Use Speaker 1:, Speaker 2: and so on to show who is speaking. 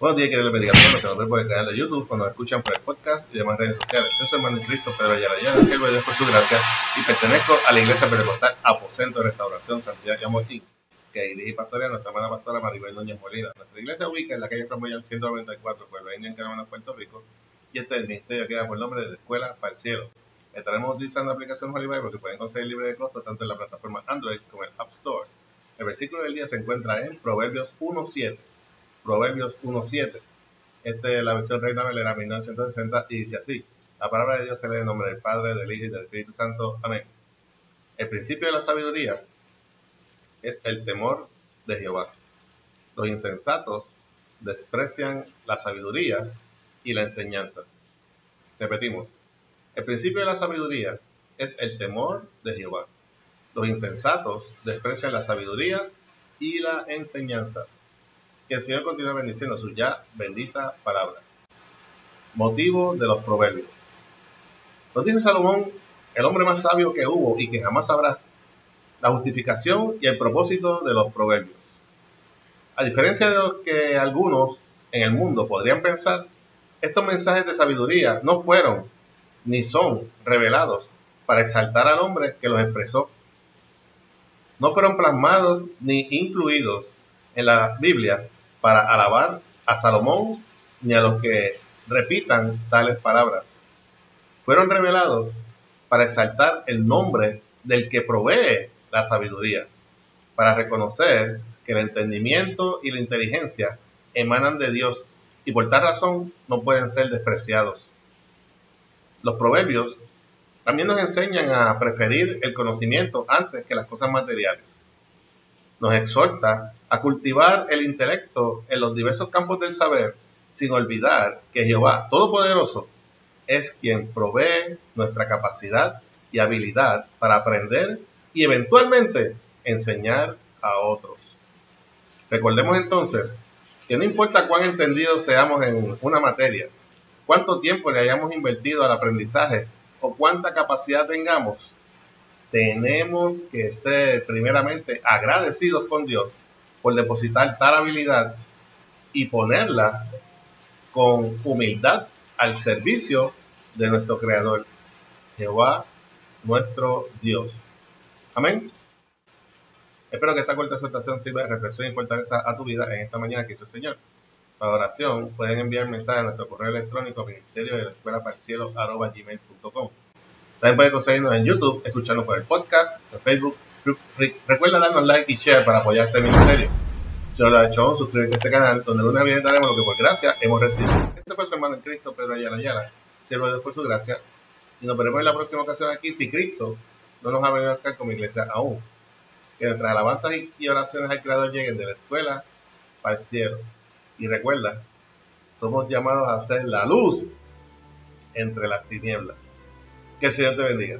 Speaker 1: Buenos días, que Dios les bendiga a todos los que nos ven por el canal de YouTube, cuando escuchan por el podcast y demás redes sociales. Yo soy en Cristo, Pedro Ayala siervo de Dios por su gracia, y pertenezco a la Iglesia Pentecostal Aposento de Restauración Santidad y Amortín, que dirige pastorea nuestra hermana pastora Maribel Núñez Molina. Nuestra iglesia ubica en la calle Promoyal 194, Pueblo Indio, en Canadá, Puerto Rico, y este es el ministerio que da por el nombre de Escuela para el Cielo. Estaremos utilizando la aplicación Holy porque pueden conseguir libre de costo tanto en la plataforma Android como en App Store. El versículo del día se encuentra en Proverbios 1.7 Proverbios 1.7. Esta es la versión Reina Valera 1960 y dice así. La palabra de Dios se lee en nombre del Padre, del Hijo y del Espíritu Santo. Amén. El principio de la sabiduría es el temor de Jehová. Los insensatos desprecian la sabiduría y la enseñanza. Repetimos. El principio de la sabiduría es el temor de Jehová. Los insensatos desprecian la sabiduría y la enseñanza. Que el Señor continúe bendiciendo su ya bendita palabra. Motivo de los proverbios. Nos dice Salomón, el hombre más sabio que hubo y que jamás habrá, la justificación y el propósito de los proverbios. A diferencia de lo que algunos en el mundo podrían pensar, estos mensajes de sabiduría no fueron ni son revelados para exaltar al hombre que los expresó. No fueron plasmados ni incluidos en la Biblia para alabar a Salomón ni a los que repitan tales palabras. Fueron revelados para exaltar el nombre del que provee la sabiduría, para reconocer que el entendimiento y la inteligencia emanan de Dios y por tal razón no pueden ser despreciados. Los proverbios también nos enseñan a preferir el conocimiento antes que las cosas materiales. Nos exhorta a cultivar el intelecto en los diversos campos del saber, sin olvidar que Jehová Todopoderoso es quien provee nuestra capacidad y habilidad para aprender y eventualmente enseñar a otros. Recordemos entonces que no importa cuán entendidos seamos en una materia, cuánto tiempo le hayamos invertido al aprendizaje o cuánta capacidad tengamos, tenemos que ser primeramente agradecidos con Dios por depositar tal habilidad y ponerla con humildad al servicio de nuestro Creador, Jehová, nuestro Dios. Amén. Espero que esta corta exhortación sirva de reflexión y fortaleza a tu vida en esta mañana que hizo el Señor. Para oración, pueden enviar mensaje a nuestro correo electrónico ministerio de la escuela para el cielo gmail.com. También pueden conseguirnos en YouTube, escucharnos por el podcast, en Facebook, Recuerda darnos like y share para apoyar este ministerio. No lo has hecho, suscríbete a este canal, donde una vez daremos lo que por gracia hemos recibido. Este fue su hermano en Cristo, Pedro Ayala Ayala. Siervo de Dios por su gracia. Y nos veremos en la próxima ocasión aquí, si Cristo no nos ha venido a buscar como iglesia aún. Que nuestras alabanzas y oraciones al Creador lleguen de la escuela para el cielo. Y recuerda, somos llamados a ser la luz entre las tinieblas. Que el Señor te bendiga.